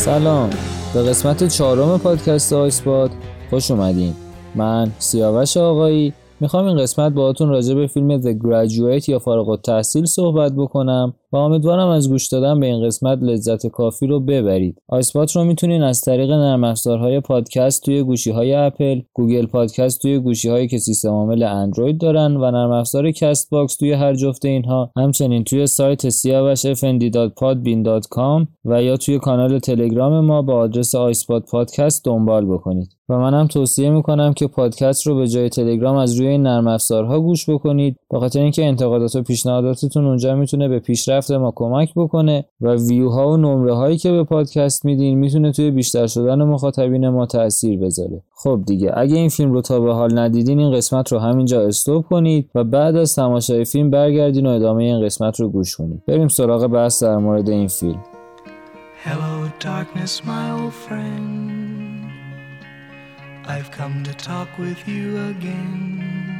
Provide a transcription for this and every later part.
سلام. به قسمت چهارم پادکست آیسپات خوش اومدین. من سیاوش آقایی. می‌خوام این قسمت باهاتون راجع به فیلم The Graduate یا فارغ التحصیل صحبت بکنم. و امیدوارم از گوش دادن به این قسمت لذت کافی رو ببرید. آیسپات رو می‌تونین از طریق نرم افزارهای پادکست توی گوشی های اپل، گوگل پادکست توی گوشی هایی که سیستم عامل اندروید دارن و نرم افزار کست باکس توی هر جفت اینها همچنین توی سایت siavashfnd.podbean.com و یا توی کانال تلگرام ما با آدرس آیسپات پادکست دنبال بکنید. و منم توصیه می‌کنم که پادکست رو به جای تلگرام از روی این نرم افزارها گوش بکنید به خاطر اینکه انتقادات و پیشنهاداتتون اونجا می‌تونه به پیشرفت ما کمک بکنه و ویوها و نمره هایی که به پادکست میدین می‌تونه توی بیشتر شدن مخاطبین ما تاثیر بذاره خب دیگه اگه این فیلم رو تا به حال ندیدین این قسمت رو همینجا استوب کنید و بعد از تماشای فیلم برگردین و ادامه این قسمت رو گوش کنید بریم سراغ بحث در مورد این فیلم Hello, darkness, my old friend. I've come to talk with you again.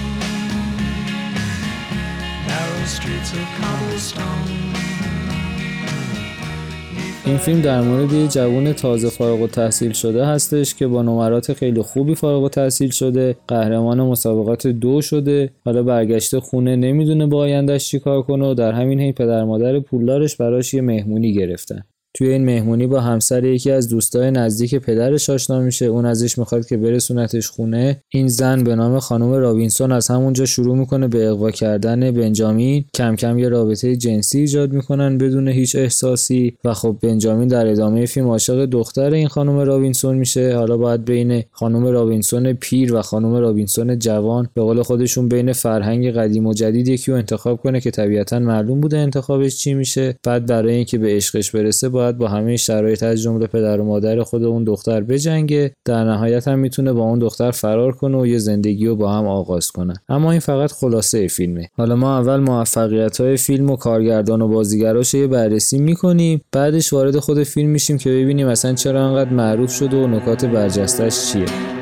این فیلم در مورد یه جوان تازه فارغ التحصیل شده هستش که با نمرات خیلی خوبی فارغ التحصیل شده قهرمان مسابقات دو شده. حالا برگشته خونه نمی‌دونه با آیندهش چیکار کنه و در همین حین پدر مادر پولدارش براش یه مهمونی گرفتن. توی این مهمونی با همسر یکی از دوستای نزدیک پدرش آشنا میشه. اون ازش می‌خواد که برسونتش خونه. این زن به نام خانم رابینسون از همونجا شروع می‌کنه به اقوا کردن بنجامین. کم کم یه رابطه جنسی ایجاد می‌کنن بدون هیچ احساسی. و خب بنجامین در ادامه فیلم عاشق دختر این خانم رابینسون میشه. حالا باید بین خانم رابینسون پیر و خانم رابینسون جوان به قول خودشون بین فرهنگ قدیم و جدید یکی رو انتخاب کنه که طبیعتا معلوم بوده انتخابش چی میشه. بعد برای اینکه به عشقش برسه باید با همه شرایط از جمله پدر و مادر خود اون دختر بجنگه. در نهایت هم می‌تونه با اون دختر فرار کنه و یه زندگی رو با هم آغاز کنه. اما این فقط خلاصه فیلمه. حالا ما اول موفقیت های فیلم و کارگردان و بازیگراش یه بررسی می‌کنیم. بعدش وارد خود فیلم میشیم که ببینیم اصلا چرا انقدر معروف شده و نکات برجستش چیه.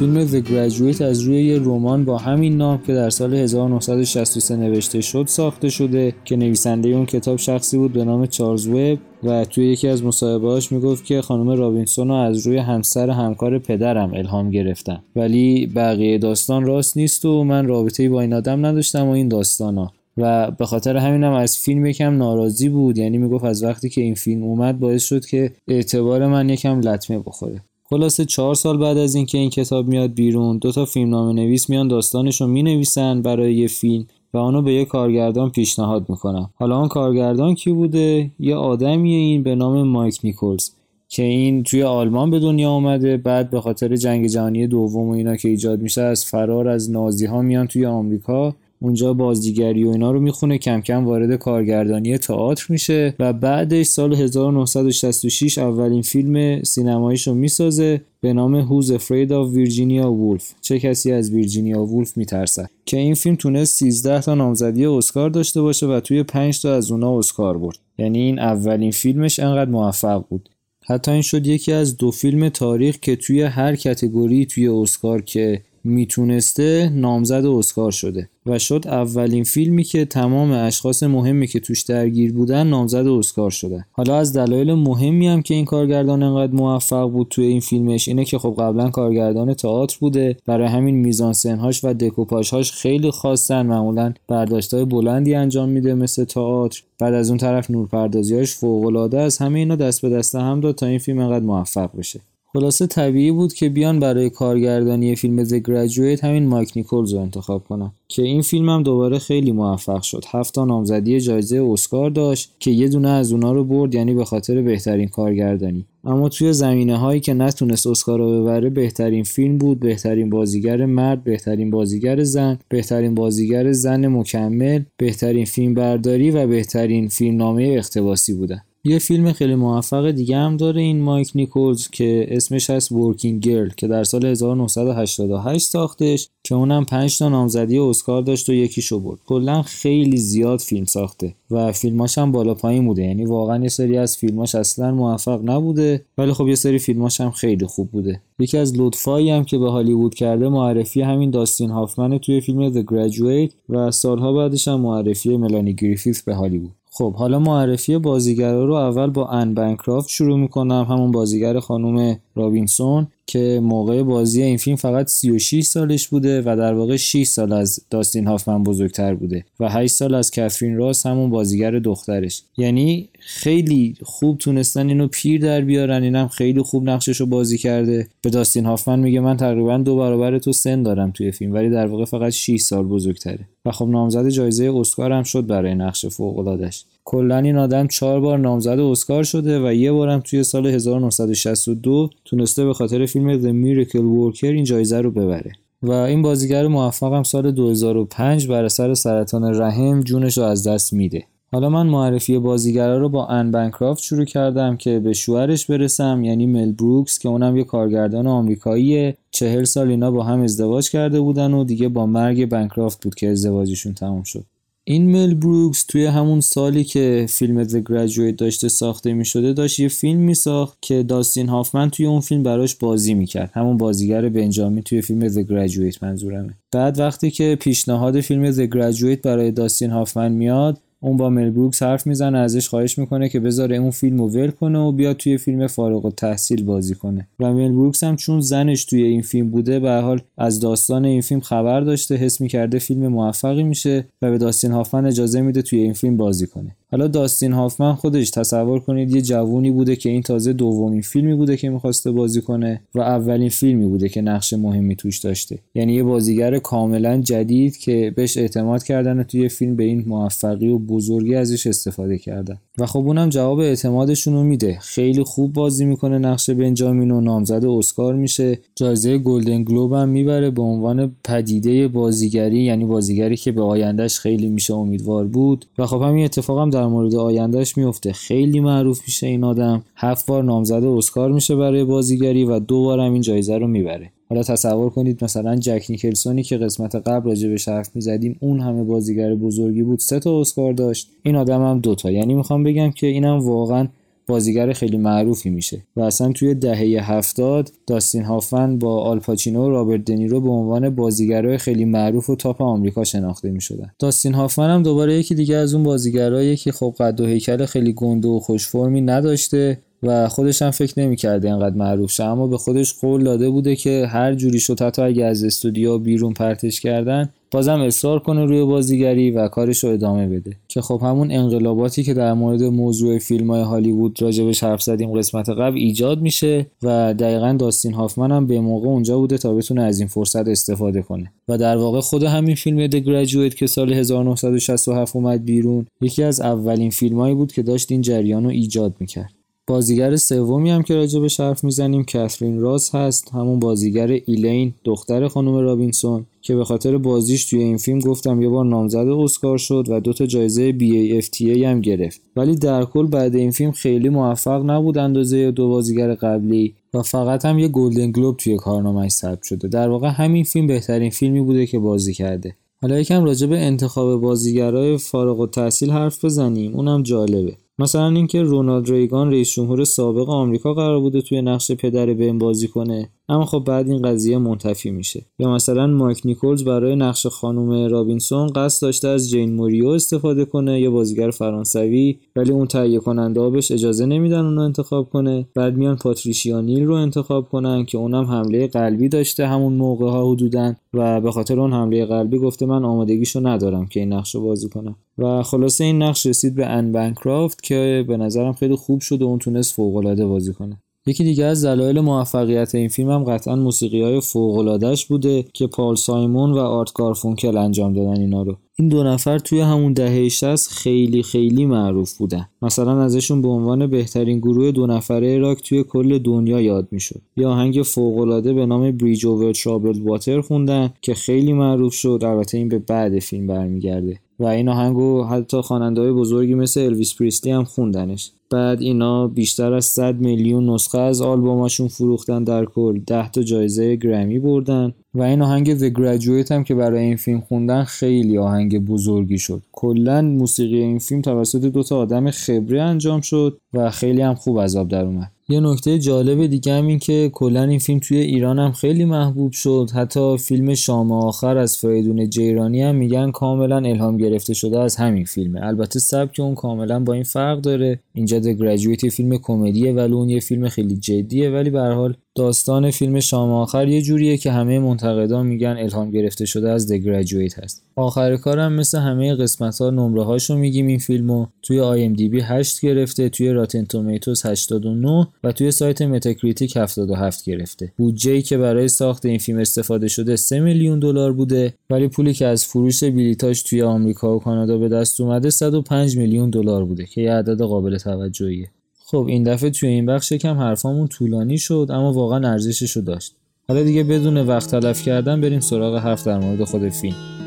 فیلم The Graduate از روی یه رمان با همین نام که در سال 1963 نوشته شد ساخته شده که نویسنده اون کتاب شخصی بود به نام چارلز وب و توی یکی از مصاحبه‌هاش می‌گفت که خانم رابینسون رو از روی همسر همکار پدرم الهام گرفتم ولی بقیه داستان راست نیست و من رابطه‌ای با این آدم نداشتم و این داستانا. و به خاطر همینم از فیلم یکم ناراضی بود یعنی می‌گفت از وقتی که این فیلم اومد باعث شد که اعتبار من یکم لطمه بخوره. خلاصه چهار سال بعد از اینکه این کتاب میاد بیرون دو تا فیلمنامه نویس میان داستانش رو می نویسن برای یه فیلم و اونو به یه کارگردان پیشنهاد می‌کنن. حالا اون کارگردان کی بوده؟ یه آدمیه این به نام مایک نیکولز که این توی آلمان به دنیا آمده بعد به خاطر جنگ جهانی دوم و اینا که ایجاد میشه از فرار از نازی ها میان توی آمریکا. اونجا بازیگری و اینا رو می‌خونه. کم کم وارد کارگردانی تئاتر میشه و بعدش سال 1966 اولین فیلم سینماییش رو می‌سازه به نام Who's Afraid of Virginia Woolf. چه کسی از ویرجینیا وولف میترسه که این فیلم تونست 13 تا نامزدی اسکار داشته باشه و توی 5 تا از اونا اسکار برد. یعنی این اولین فیلمش انقدر موفق بود. حتی این شد یکی از دو فیلم تاریخ که توی هر کتگوری توی اسکار که می‌تونسته نامزد اسکار شده و شد اولین فیلمی که تمام اشخاص مهمی که توش درگیر بودن نامزد اسکار شدن. حالا از دلایل مهمی هم که این کارگردان انقدر موفق بود توی این فیلمش اینه که خب قبلا کارگردان تئاتر بوده. برای همین میزانسنهاش و دکوپاژهاش خیلی خاصن. معمولا برداشتهای بلندی انجام میده مثل تئاتر. بعد از اون طرف نورپردازیاش فوق العاده است. همه اینا دست به دست هم داد تا این فیلم انقدر موفق بشه. خلاصه طبیعی بود که بیان برای کارگردانی فیلم The Graduate همین مایک نیکولز رو انتخاب کنن. که این فیلم هم دوباره خیلی موفق شد. هفت نامزدی جایزه اسکار داشت که یه دونه از اونا رو برد یعنی به خاطر بهترین کارگردانی. اما توی زمینه هایی که نتونست اسکار رو ببره بهترین فیلم بود بهترین بازیگر مرد بهترین بازیگر زن بهترین بازیگر زن مکمل بهترین فیلم برداری و بهترین فیلمنامه اقتباسی بودن. یه فیلم خیلی موفق دیگه هم داره این مایک نیکولز که اسمش هست Working Girl که در سال 1988 ساختش که اونم 5 تا نامزدی اسکار داشت و یکیشو برد. کلا خیلی زیاد فیلم ساخته و فیلماش هم بالا پایین بوده. یعنی واقعا یه سری از فیلماش اصلا موفق نبوده ولی خب یه سری فیلماش هم خیلی خوب بوده. یکی از لطفایی هم که به هالیوود کرده معرفی همین داستین هافمن توی فیلم The Graduate و سالها بعدش هم معرفی ملانی گریفیث به هالیوود. خب حالا معرفی بازیگرا رو اول با ان بنکرافت شروع می‌کنم. همون بازیگر خانم رابینسون که موقع بازی این فیلم فقط 36 سالش بوده و در واقع 6 سال از داستین هافمن بزرگتر بوده و 8 سال از کاترین راس همون بازیگر دخترش. یعنی خیلی خوب تونستن اینو پیر در بیارن اینم خیلی خوب نقشش رو بازی کرده. به داستین هافمن میگه من تقریبا دو برابر تو سن دارم توی فیلم ولی در واقع فقط 6 سال بزرگتره. و خب نامزد جایزه اسکار هم شد برای نقش فوق العاده‌اش کلا این آدم چهار بار نامزد اسکار شده و یه بارم توی سال 1962 تونسته به خاطر فیلم The Miracle Worker این جایزه رو ببره. و این بازیگر موفق هم سال 2005 بر اثر سرطان رحم جونش رو از دست میده. حالا من معرفی بازیگرا رو با ان بنکرافت شروع کردم که به شوهرش برسم یعنی مل بروکس که اونم یه کارگردان آمریکاییه. چهل سال اینا با هم ازدواج کرده بودن و دیگه با مرگ بنکرافت بود که ازدواجشون تموم شد. این مل بروکس توی همون سالی که فیلم The Graduate داشته ساخته می شده داشت یه فیلم می ساخت که داستین هافمن توی اون فیلم براش بازی می کرد همون بازیگر بنجامین توی فیلم The Graduate منظورمه. بعد وقتی که پیشنهاد فیلم The Graduate برای داستین هافمن میاد اون با مل بروکس حرف می‌زنه ازش خواهش می‌کنه که بذاره اون فیلم رو ول کنه و بیاد توی فیلم فارغ و تحصیل بازی کنه. و مل بروکس هم چون زنش توی این فیلم بوده به حال از داستان این فیلم خبر داشته حس می‌کرده فیلم موفقی میشه و به داستین هافمن اجازه میده توی این فیلم بازی کنه. حالا داستین هافمن خودش تصور کنید یه جوونی بوده که این تازه دومین فیلمی بوده که می‌خواسته بازی کنه و اولین فیلمی بوده که نقش مهمی توش داشته. یعنی یه بازیگر کاملا جدید که بهش اعتماد کردن و توی فیلم به این موفقی و بزرگی ازش استفاده کردن. و خب اونم جواب اعتمادشون رو میده. خیلی خوب بازی می‌کنه نقش بنجامین و نامزد اسکار میشه. جایزه گلدن گلوب هم می‌بره به عنوان پدیده بازیگری یعنی بازیگری که به آیندهش خیلی میشه امیدوار بود. و خب همین اتفاق هم در مورد آیندهش میفته خیلی معروف میشه این آدم. هفت بار نامزد اسکار میشه برای بازیگری و دو بار هم این جایزه رو می‌بره. حالا تصور کنید مثلا جک نیکلسونی که قسمت قبل راجع بهش حرف می‌زدیم اون همه بازیگر بزرگی بود سه تا اسکار داشت. این آدم هم دوتا یعنی می‌خوام بگم که اینم واقعا بازیگر خیلی معروفی میشه و اصلا توی دهه هفتاد داستین هافمن با آلپاچینو و رابرت دنیرو به عنوان بازیگرای خیلی معروف و تاپ آمریکا شناخته می‌شدن. داستین هافمن هم دوباره یکی دیگه از اون بازیگرایی که خب قد و هیکل خیلی گنده و خوشفرمی نداشته و خودش هم فکر نمی‌کرده اینقدر معروف شه. اما به خودش قول داده بوده که هر جوری شد حتی اگه از استودیو بیرون پرتش کردن بازم اصرار کنه روی بازیگری و کارش رو ادامه بده. که خب همون انقلاباتی که در مورد موضوع فیلم های هالیوود راجبش حرف زدیم قسمت قبل ایجاد میشه و دقیقا داستین هافمن هم به موقع اونجا بوده تا بتونه از این فرصت استفاده کنه. و در واقع خود همین فیلم The Graduate که سال 1967 اومد بیرون یکی از اولین فیلمهایی بود که داشت این جریان رو ایجاد می‌کرد. بازیگر سومی هم که راجع به حرف می‌زنیم کاترین راس هست. همون بازیگر ایلین دختر خانم رابینسون که به خاطر بازیش توی این فیلم گفتم یه بار نامزد اسکار شد و دو تا جایزه BAFTA هم گرفت. ولی در کل بعد این فیلم خیلی موفق نبود اندازه دو بازیگر قبلی و فقط هم یه گلدن گلوب توی کارنامه‌اش ثبت شده. در واقع همین فیلم بهترین فیلمی بوده که بازی کرده. حالا یکم راجع به انتخاب بازیگرای فارغ التحصیل حرف بزنیم. اونم جالبه. مثلا اینکه رونالد ریگان رئیس جمهور سابق آمریکا قرار بوده توی نقش پدر بن بازی کنه. اما خب بعد این قضیه منتفی میشه. یا مثلا مایک نیکولز برای نقش خانم رابینسون قصد داشته از جین موریو استفاده کنه یه بازیگر فرانسوی ولی اون تهیه کننده بهش اجازه نمیدن اونو انتخاب کنه. بعد میان پاتریشیا نیل رو انتخاب کنن که اونم حمله قلبی داشته همون موقع ها حدودن و به خاطر اون حمله قلبی گفته من آمادگیشو ندارم که این نقش رو بازی کنم. و خلاصه این نقش رسید به ان بنکرافت که به نظرم خیلی خوب شد و اون تونست فوق العاده بازی کنه. یکی دیگه از دلایل موفقیت این فیلم هم قطعا موسیقی های فوق بوده که پال سایمون و آرت گارفونکل انجام دادن اینا رو. این دو نفر توی همون دهه 60 خیلی خیلی معروف بودن. مثلا ازشون به عنوان بهترین گروه دو نفره راک توی کل دنیا یاد می‌شد. یه آهنگ فوقالعاده به نام Bridge Over Troubled Water خوندن که خیلی معروف شد. البته این به بعد فیلم برمیگرده. و این آهنگو حتی خواننده بزرگی مثل الویس پریسلی هم خوندنش. بعد اینا بیشتر از 100 میلیون نسخه از آلبوماشون فروختن در کل. 10 تا جایزه گرمی بردن. و این آهنگ The Graduate هم که برای این فیلم خوندن خیلی آهنگ بزرگی شد. کلا موسیقی این فیلم توسط دو تا آدم خبره انجام شد و خیلی هم خوب از آب در اومد. یه نکته جالب دیگه هم این که کلا این فیلم توی ایران هم خیلی محبوب شد. حتی فیلم شام آخر از فریدون جیرانی هم میگن کاملا الهام گرفته شده از همین فیلمه. البته سبک اون کاملا با این فرق داره. اینجا The Graduate فیلم کمدیه ولی اون یه فیلم خیلی جدیه ولی به هر حال داستان فیلم شام آخر یه جوریه که همه منتقدان میگن الهام گرفته شده از The Graduate هست. آخر کارم مثل همه قسمت ها نمره هاشو میگیم این فیلمو. توی بی 8 گرفته توی Rotten Tomatoes 89 و توی سایت Metacritic 77 گرفته. بودجه که برای ساخت این فیلم استفاده شده 3 میلیون دلار بوده ولی پولی که از فروش بلیتاش توی آمریکا و کانادا به دست اومده 105 میلیون دلار بوده که یه عدد قابل توجهیه. خب این دفعه توی این بخش یکم حرفامون طولانی شد اما واقعا ارزشش رو داشت. حالا دیگه بدون وقت تلف کردن بریم سراغ حرف در مورد خود فیلم.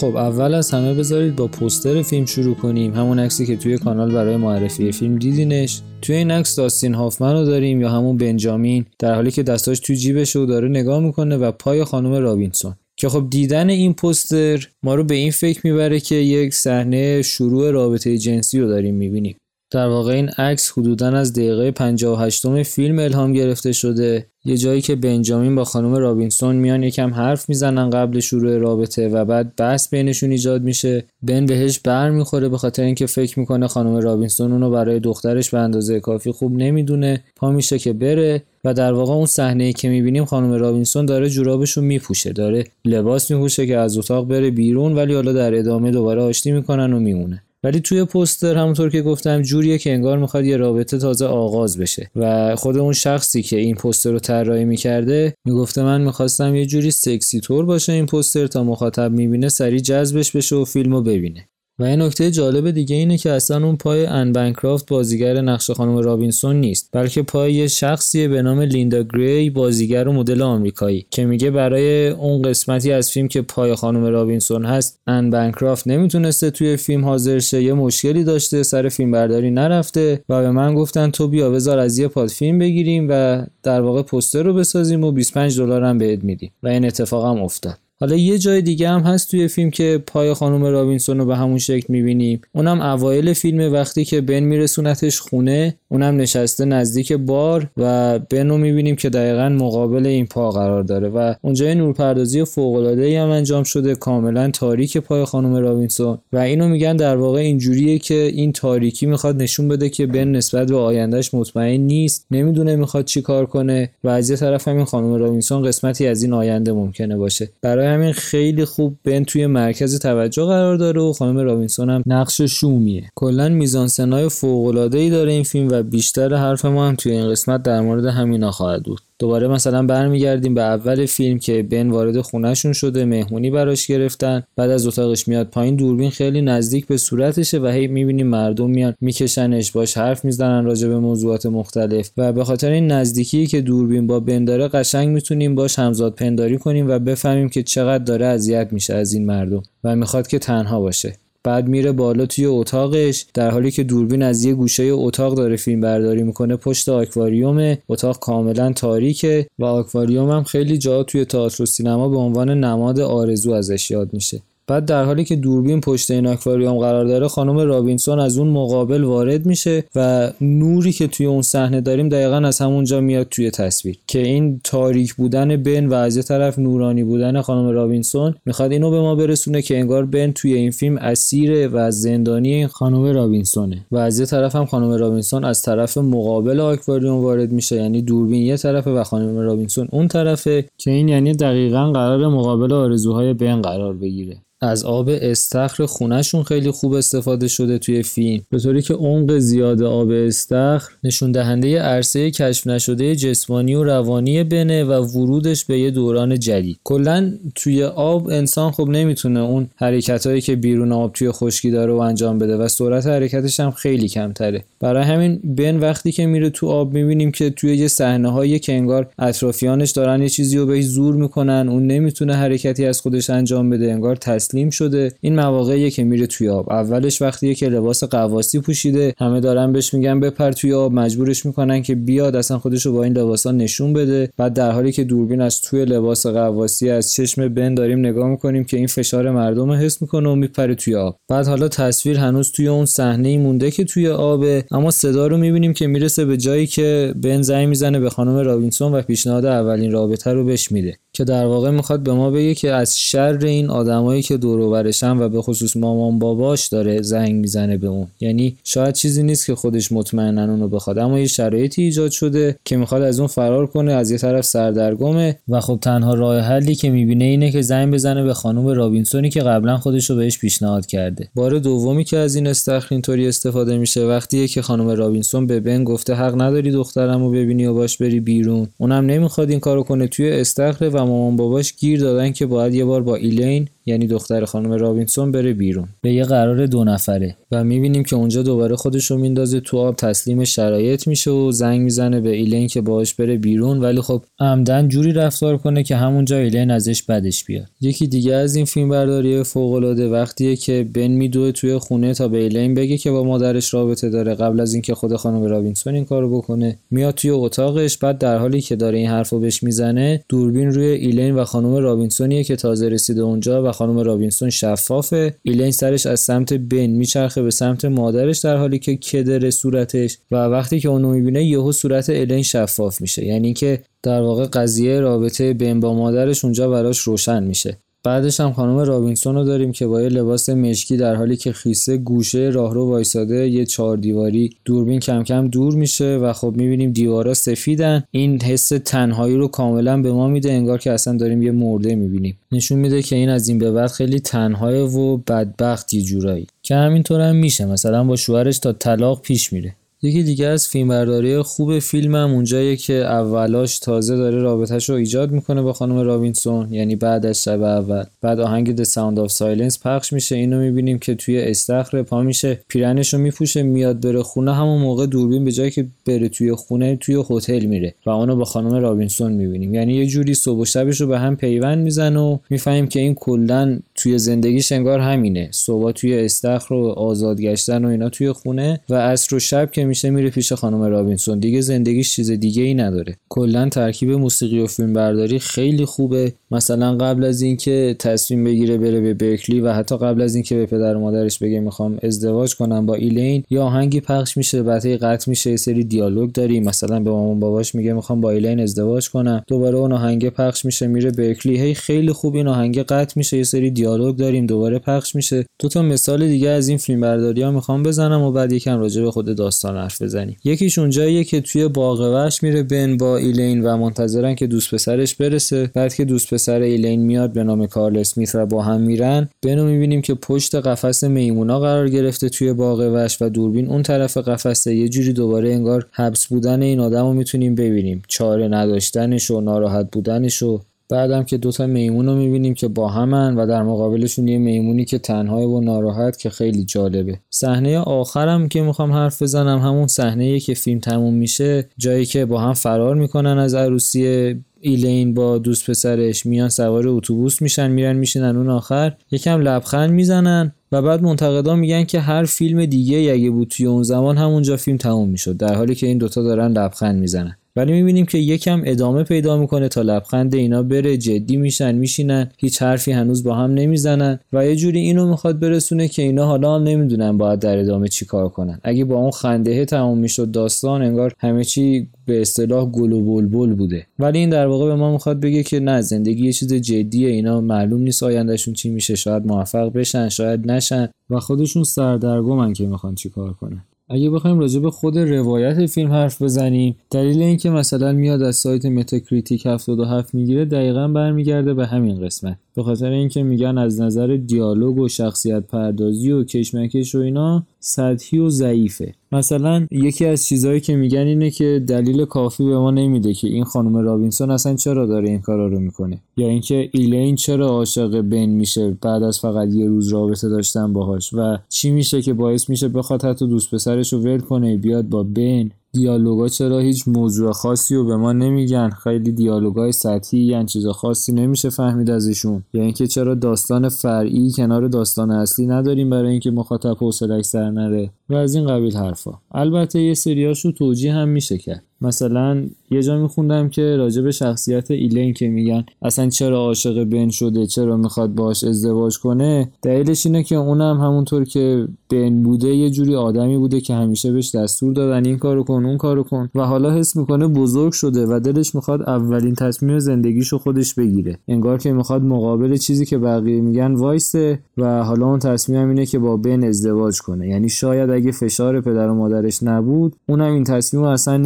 خب اول از همه بذارید با پوستر فیلم شروع کنیم. همون عکسی که توی کانال برای معرفی فیلم دیدینش. توی این عکس داستین هافمن رو داریم یا همون بنجامین در حالی که دستاش تو جیبش و داره نگاه می‌کنه به پای خانم رابینسون. که خب دیدن این پوستر ما رو به این فکر می‌بره که یک صحنه شروع رابطه جنسی رو داریم می‌بینیم. در واقع این عکس حدودا از دقیقه 58 فیلم الهام گرفته شده. یه جایی که بنجامین با خانم رابینسون میان یکم حرف می‌زنن قبل شروع رابطه و بعد بحث بینشون ایجاد میشه. بن بهش بر می‌خوره به خاطر اینکه فکر می‌کنه خانم رابینسون اونو برای دخترش به اندازه کافی خوب نمی‌دونه. پا میشه که بره و در واقع اون صحنه که می‌بینیم خانم رابینسون داره جورابشو میپوشه داره لباس میپوشه که از اتاق بره بیرون ولی حالا در ادامه دوباره آشتی می‌کنن و میمونه. ولی توی پوستر همونطور که گفتم جوریه که انگار می‌خواد یه رابطه تازه آغاز بشه. و خود اون شخصی که این پوستر رو طراحی می‌کرده می‌گفته من می‌خواستم یه جوری سکسی تر باشه این پوستر تا مخاطب می‌بینه سریع جذبش بشه و فیلمو ببینه. و این نکته جالب دیگه اینه که اصلا اون پای ان بنکرافت بازیگر نقش خانم رابینسون نیست بلکه پای یه شخصیه به نام لیندا گری بازیگر و مدل آمریکایی که میگه برای اون قسمتی از فیلم که پای خانم رابینسون هست ان بنکرافت نمی‌تونسته توی فیلم حاضر شه یه مشکلی داشته سر فیلم برداری نرفته و به من گفتن تو بیا بذار از پات فیلم بگیریم و در واقع پوستر رو بسازیم و 25 دلار هم بهت میدیم. و این اتفاق هم افتاد. حالا یه جای دیگه هم هست توی فیلم که پای خانم رابینسون رو به همون شکل می‌بینیم. اونم اوایل فیلم وقتی که بن میرسونتش خونه اونم نشسته نزدیک بار و بن رو می‌بینیم که دقیقا مقابل این پا قرار داره و اونجا نورپردازی ای هم انجام شده کاملا تاریک پای خانم رابینسون. و اینو میگن در واقع اینجوریه که این تاریکی می‌خواد نشون بده که بن نسبت به آیندهش مطمئن نیست نمی‌دونه می‌خواد چی کار کنه و از یه طرف همین خانم رابینسون قسمتی از این آینده ممکنه باشه. برای همین خیلی خوب بن توی مرکز توجه قرار داره و خانم رابینسون هم نقش شومیه. کلا میزانسنای فوق العاده داره این فیلم و بیشتر حرف ما هم توی این قسمت در مورد همینا خواهد بود. دوباره مثلا برمیگردیم به اول فیلم که بن وارد خونهشون شده مهمونی براش گرفتن. بعد از اتاقش میاد پایین دوربین خیلی نزدیک به صورتشه و هی می‌بینیم مردم میان میکشنش باش حرف می‌زنن راجع به موضوعات مختلف. و به خاطر این نزدیکی که دوربین با بن داره قشنگ می‌تونیم باش همزاد پنداری کنیم و بفهمیم که چقدر داره اذیت میشه از این مردم و می‌خواد که تنها باشه. بعد میره بالا توی اتاقش در حالی که دوربین از یه گوشه اتاق داره فیلم برداری می‌کنه پشت آکواریوم. اتاق کاملا تاریکه و آکواریوم هم خیلی جا توی تئاتر و سینما به عنوان نماد آرزو ازش یاد میشه. بعد در حالی که دوربین پشت این آکواریوم قرار داره خانم رابینسون از اون مقابل وارد میشه و نوری که توی اون صحنه داریم دقیقا از همونجا میاد توی تصویر که این تاریک بودن بن و از طرف نورانی بودن خانم رابینسون می‌خواد اینو به ما برسونه که انگار بن توی این فیلم اسیر و زندانی این خانم رابینسونه و از یه طرف هم خانم رابینسون از طرف مقابل آکواریوم وارد میشه. یعنی دوربین یه طرفه و خانم رابینسون اون طرفه که این یعنی دقیقا قرار مقابل آرزوهای بن قرار بگیره. از آب استخر خونهشون خیلی خوب استفاده شده توی فیلم. به طوری که عمق زیاد آب استخر نشون دهنده عرصه کشف نشده جسمانی و روانی بنه و ورودش به یه دوران جدید. کلا توی آب انسان خب نمی‌تونه اون حرکتهایی که بیرون آب توی خشکی داره و انجام بده و سرعت حرکتش هم خیلی کمتره. برای همین بن وقتی که میره تو آب می‌بینیم که توی یه صحنه هایی که انگار اطرافیانش دارن یه چیزی رو بهش زور می‌کنن اون نمی‌تونه حرکتی از خودش انجام بده انگار تسلیم شده. این مواقعیه که میره توی آب. اولش وقتی که لباس قواسی پوشیده همه دارن بهش میگن بپر توی آب. مجبورش می‌کنن که بیاد اصلا خودش رو با این لباسا نشون بده. بعد در حالی که دوربین از توی لباس قواسی از چشم بن داریم نگاه می‌کنیم که این فشار مردم رو حس می‌کنه و میپره توی آب. بعد حالا تصویر هنوز توی اون صحنه مونده که توی آب اما صدا رو می‌بینیم که می‌رسه به جایی که بن زنگ می‌زنه به خانم رابینسون و پیشنهاد اولین رابطه رو بهش میده. که در واقع می‌خواد به ما بگه که از شر این آدمایی که دور و و به خصوص مامان باباش داره زنگ می‌زنه به اون. یعنی شاید چیزی نیست که خودش مطمئنا اونو بخواد. اما یه شرایطی ایجاد شده که می‌خواد از اون فرار کنه از یه طرف سردرگمه و خب تنها راه حلی که می‌بینه اینه که زنگ بزنه به خانم رابینسونی که قبلا خودش رو بهش پیشنهاد کرده. بار دومی که از این استخر اینطوری استفاده میشه وقتیه که خانم رابینسون به بن گفته حق نداری دخترمو ببینی و باش بری بیرون. اونم نمی‌خواد این کارو کنه. توی استخر و مامان باباش گیر دادن که باید یه بار با ایلین یعنی دختر خانم رابینسون بره بیرون. به یه قرار دو نفره. و می‌بینیم که اونجا دوباره خودش رو میندازه تو آب تسلیم شرایط میشه و زنگ می‌زنه به ایلین که باهاش بره بیرون. ولی خب عمدن جوری رفتار کنه که همونجا ایلین ازش بدش بیاد. یکی دیگه از این فیلم برداری فوق العاده وقتیه که بن میدوه توی خونه تا به ایلین بگه که با مادرش رابطه داره قبل از اینکه خود خانم رابینسون این کارو بکنه. میاد توی اتاقش بعد در حالی که داره این حرفو بهش می‌زنه دوربین روی ایلین و خانم رابینسونیه که تازه رسیده اونجا و خانم رابینسون شفافه. ایلین سرش از سمت بن میچرخه به سمت مادرش در حالی که کدر صورتش و وقتی که اونو می‌بینه یهو صورت ایلین شفاف میشه. یعنی که در واقع قضیه رابطه بن با مادرش اونجا براش روشن میشه. بعدش هم خانم رابینسون رو داریم که با یه لباس مشکی در حالی که خیسه گوشه راهرو وایساده یه چهار دیواری دوربین کم کم دور میشه و خب می‌بینیم دیوارا سفیدن. این حس تنهایی رو کاملا به ما میده انگار که اصلا داریم یه مرده می‌بینیم. نشون میده که این از این به بعد خیلی تنهای و بدبخت یه جورایی. که همینطور هم میشه. مثلا با شوهرش تا طلاق پیش میره. یکی دیگه از فیلمبرداری خوب فیلمم اونجاییه که اولاش تازه داره رابطهش رو ایجاد می‌کنه با خانم رابینسون یعنی بعد از شب اول. بعد آهنگ The Sound of Silence پخش میشه اینو می‌بینیم که توی استخر پا میشه پیرنش رو میپوشه میاد بره خونه همون موقع دوربین به جای اینکه بره توی خونه توی هتل میره و اونو با خانم رابینسون می‌بینیم. یعنی یه جوری صبح و شبش رو به هم پیوند می‌زنه و می‌فهمیم که این کلا توی زندگیش انگار همینه. صبح توی استخر و آزاد گشتن و اینا توی خونه و عصر و شب که میشه میره پیش خانم رابینسون. دیگه زندگیش چیز دیگه ای نداره. کلا ترکیب موسیقی و فیلم برداری خیلی خوبه. مثلا قبل از اینکه تصمیم بگیره بره به برکلی و حتی قبل از اینکه به پدر و مادرش بگه می‌خوام ازدواج کنم با ایلین یا آهنگی پخش میشه بعد قطع میشه یه سری دیالوگ داری مثلا به مامان باباش میگه می‌خوام با ایلین ازدواج کنم. دوباره اون آهنگ پخش میشه میره برکلی. هی خیلی خوب این آهنگ قطع میشه یه سری دیالوگ داریم دوباره پخش میشه. دو تا مثال دیگه از این فیلم برداری ها می‌خوام بزنم و بعد یکم راجع به خود داستان حرف بزنیم. یکیش اونجاییه که توی باغ میره بن با ایلین و منتظرن که دوست پسرش برسه. بعد که دوست پسر ایلین میاد به نام کارل اسمیت و با هم میرن. بنو می‌بینیم که پشت قفس میمونا قرار گرفته توی باغ وحش و دوربین. اون طرف قفسه یه جوری دوباره انگار حبس بودن این آدم رو می‌تونیم ببینیم. چاره نداشتنش و ناراحت بودنش و بعدم که دوتا میمون رو می‌بینیم که با همن و در مقابلشون یه میمونی که تنهای و ناراحت که خیلی جالبه. صحنه آخرم که می‌خوام حرف بزنم همون صحنه که فیلم تموم میشه جایی که با هم فرار می‌کنن از عروسی ایلین با دوست پسرش میان سوار اتوبوس میشن میرن میشینن اون آخر. یکم لبخند می‌زنن و بعد منتقدا میگن که هر فیلم دیگه اگه بود توی اون زمان همونجا فیلم تموم می‌شد. در حالی که این دوتا دارن لبخند می‌زنن. ولی می‌بینیم که یکم ادامه پیدا می‌کنه تا لبخند اینا بره جدی میشن میشینن هیچ حرفی هنوز با هم نمی‌زنن و یه جوری اینو می‌خواد برسونه که اینا حالا هم نمی‌دونن باید در ادامه چی کار کنن. اگه با اون خندهه تموم می‌شد داستان انگار همه چی به اصطلاح گل و بلبل بوده. ولی این در واقع به ما می‌خواد بگه که نه زندگی یه چیز جدیه اینا معلوم نیست آیندهشون چی میشه شاید موفق بشن شاید نشن و خودشون سردرگمن که می‌خوان چی کار کنن. اگه بخوایم راجع به خود روایت فیلم حرف بزنیم دلیل اینکه مثلا میاد از سایت Metacritic 77 می‌گیره دقیقا برمیگرده به همین قسمت. به خاطر اینکه میگن از نظر دیالوگ و شخصیت پردازی و کشمکش و اینا سطحی و ضعیفه. مثلا یکی از چیزهایی که میگن اینه که دلیل کافی به ما نمیده که این خانم رابینسون اصلا چرا داره این کارا رو می‌کنه. یا اینکه ایلین چرا عاشق بن میشه بعد از فقط یه روز رابطه داشتن باهاش و چی میشه که باعث میشه بخواد حتی دوست پسرش رو ول کنه بیاد با بن دیالوگا چرا هیچ موضوع خاصی رو به ما نمیگن؟ خیلی دیالوگای سطحی یعنی چیز خاصی نمیشه فهمید ازشون یا اینکه چرا داستان فرعی کنار داستان اصلی نداریم برای اینکه مخاطب حوصلش سر نره. و از این قبیل حرفا. البته یه سریاشو توجیه هم میشه کرد. مثلا یه جا میخوندم که راجع به شخصیت ایلین که میگن اصلا چرا عاشق بن شده چرا می‌خواد باش ازدواج کنه دلیلش اینه که اونم همونطور که بن بوده یه جوری آدمی بوده که همیشه بهش دستور دادن این کارو کن اون کارو کن و حالا حس می‌کنه بزرگ شده و دلش می‌خواد اولین تصمیم زندگیشو خودش بگیره. انگار که می‌خواد مقابل چیزی که بقیه میگن وایسه و حالا اون تصمیم اینه که با بن ازدواج کنه. یعنی شاید اگه فشار پدر و مادرش نبود اونم این تصمیم اصلا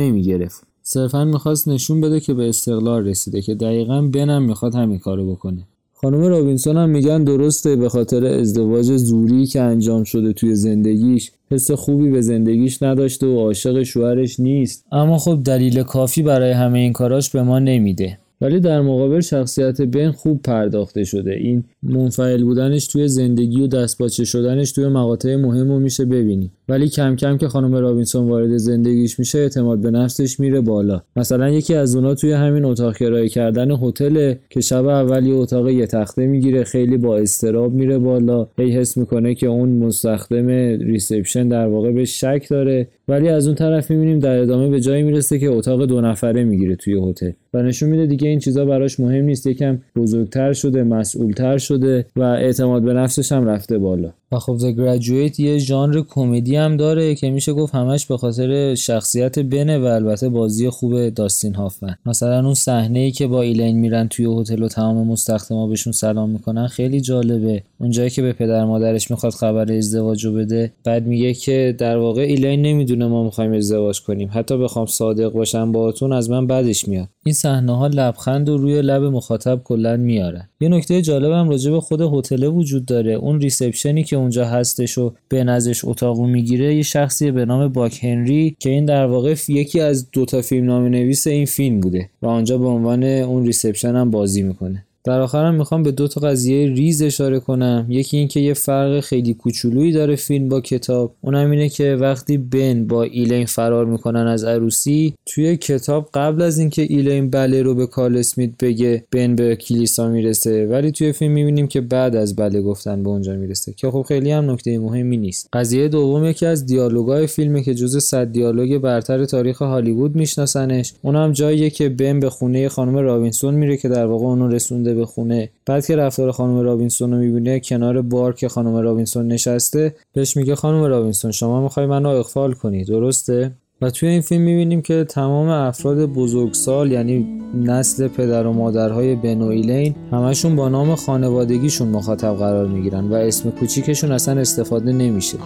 نمی‌گرفت صرفا می‌خواست نشون بده که به استقلال رسیده که دقیقا بنم می‌خواد همین کارو بکنه. خانم رابینسون هم میگن درسته به خاطر ازدواج زوری که انجام شده توی زندگیش حس خوبی به زندگیش نداشته و عاشق شوهرش نیست. اما خب دلیل کافی برای همه این کاراش به ما نمیده. ولی در مقابل شخصیت بن خوب پرداخته شده. این منفعل بودنش توی زندگی و دستپاچه شدنش توی مقاطع مهم رو میشه ببینی. ولی کم کم که خانم رابینسون وارد زندگیش میشه اعتماد به نفسش میره بالا. مثلا یکی از اونا توی همین اتاق کرایه کردن هتل که شب اول یه اتاق یه تخته می‌گیره خیلی با اضطراب میره بالا. هی حس می‌کنه که اون مستخدم reception در واقع بهش شک داره. ولی از اون طرف می‌بینیم در ادامه به جایی می‌رسه که اتاق دو نفره می‌گیره توی هتل. و نشون میده دیگه این چیزا براش مهم نیست. یکم بزرگتر شده مسئولتر شده و اعتماد به نفسش هم رفته بالا. و خب The Graduate یه ژانر کمدی هم داره که میشه گفت همش به خاطر شخصیت بنه و البته بازی خوب داستین هافمن. مثلا اون صحنه ای که با ایلین میرن توی هتل و تمام مستخدما بهشون سلام می‌کنن خیلی جالبه. اونجایی که به پدر مادرش می‌خواد خبر ازدواجو بده بعد میگه که در واقع ایلین نمی‌دونه ما می‌خوایم ازدواج کنیم. حتی بخوام صادق باشم باهاتون از من بدش میاد. این صحنه ها لبخندو روی لب مخاطب کلا میارن. یه نکته جالبم راجع به خود هتل وجود داره. اون reception ی که اونجا هستش و بن ازش اتاقو می‌گیره یه شخصی به نام باک هنری که این در واقع یکی از دوتا فیلم نامه نویس این فیلم بوده و آنجا به عنوان اون reception هم بازی می‌کنه. در آخرم می‌خوام به دو تا قضیه ریز اشاره کنم. یکی اینکه یه فرق خیلی کوچولویی داره فیلم با کتاب. اونم اینه که وقتی بن با ایلین فرار می‌کنن از عروسی توی کتاب قبل از اینکه ایلین بله رو به کارل اسمیت بگه بن به کلیسا می‌رسه. ولی توی فیلم می‌بینیم که بعد از بله گفتن به اونجا می‌رسه. که خب خیلی هم نکته مهمی نیست. قضیه دوم یکی از دیالوگای فیلمه که جزو صد دیالوگ برتر تاریخ هالیوود میشناسنش. اونم جاییه که بن به خونه خانم رابینسون میره که در واقع اونو رسونده به خونه. بعد که رفتار خانم رابینسون رو می‌بینه کنار بار که خانم رابینسون نشسته بهش میگه خانم رابینسون شما می‌خوای منو اغفال کنی درسته؟ و توی این فیلم می‌بینیم که تمام افراد بزرگسال یعنی نسل پدر و مادرهای بن و همشون با نام خانوادگیشون مخاطب قرار می‌گیرن و اسم کوچیکشون اصلا استفاده نمیشه.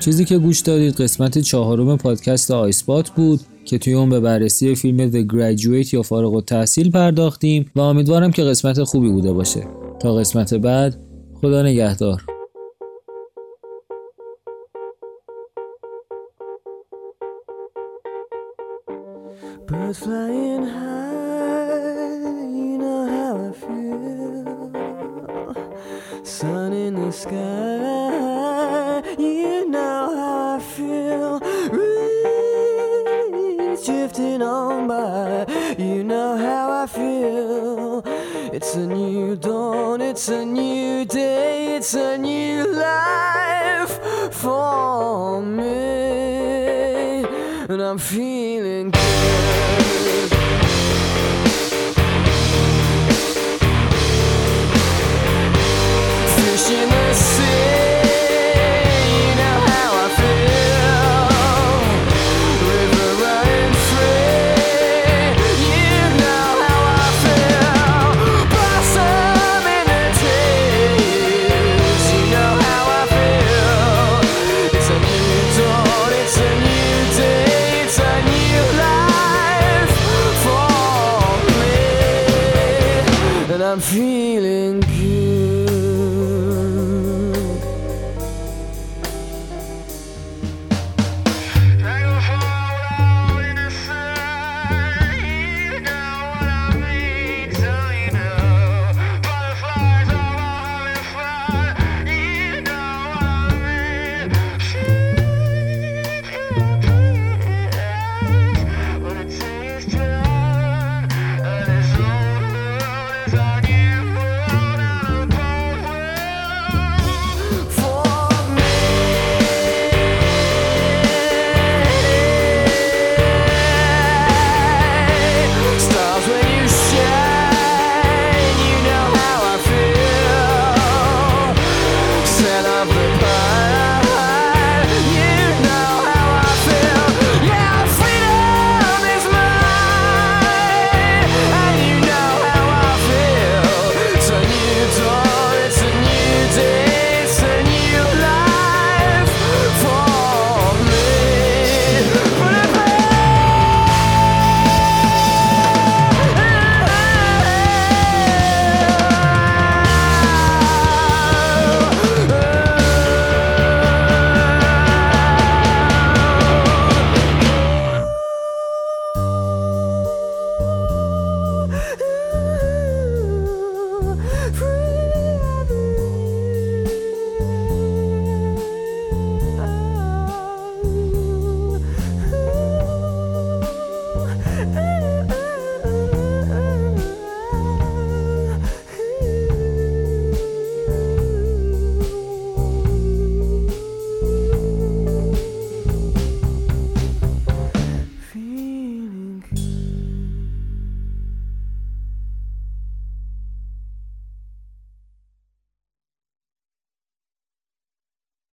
چیزی که گوش دادید قسمت چهارم پادکست آیسپات بود که توی اون به بررسی فیلم The Graduate یا فارغ التحصیل پرداختیم و امیدوارم که قسمت خوبی بوده باشه. تا قسمت بعد خدا نگهدار. Birds flying high, you know how I feel. Sun in the sky, you know how I feel. Reeds drifting on by, you know how I feel. It's a new dawn, it's a new day, it's a new life for me. And I'm feeling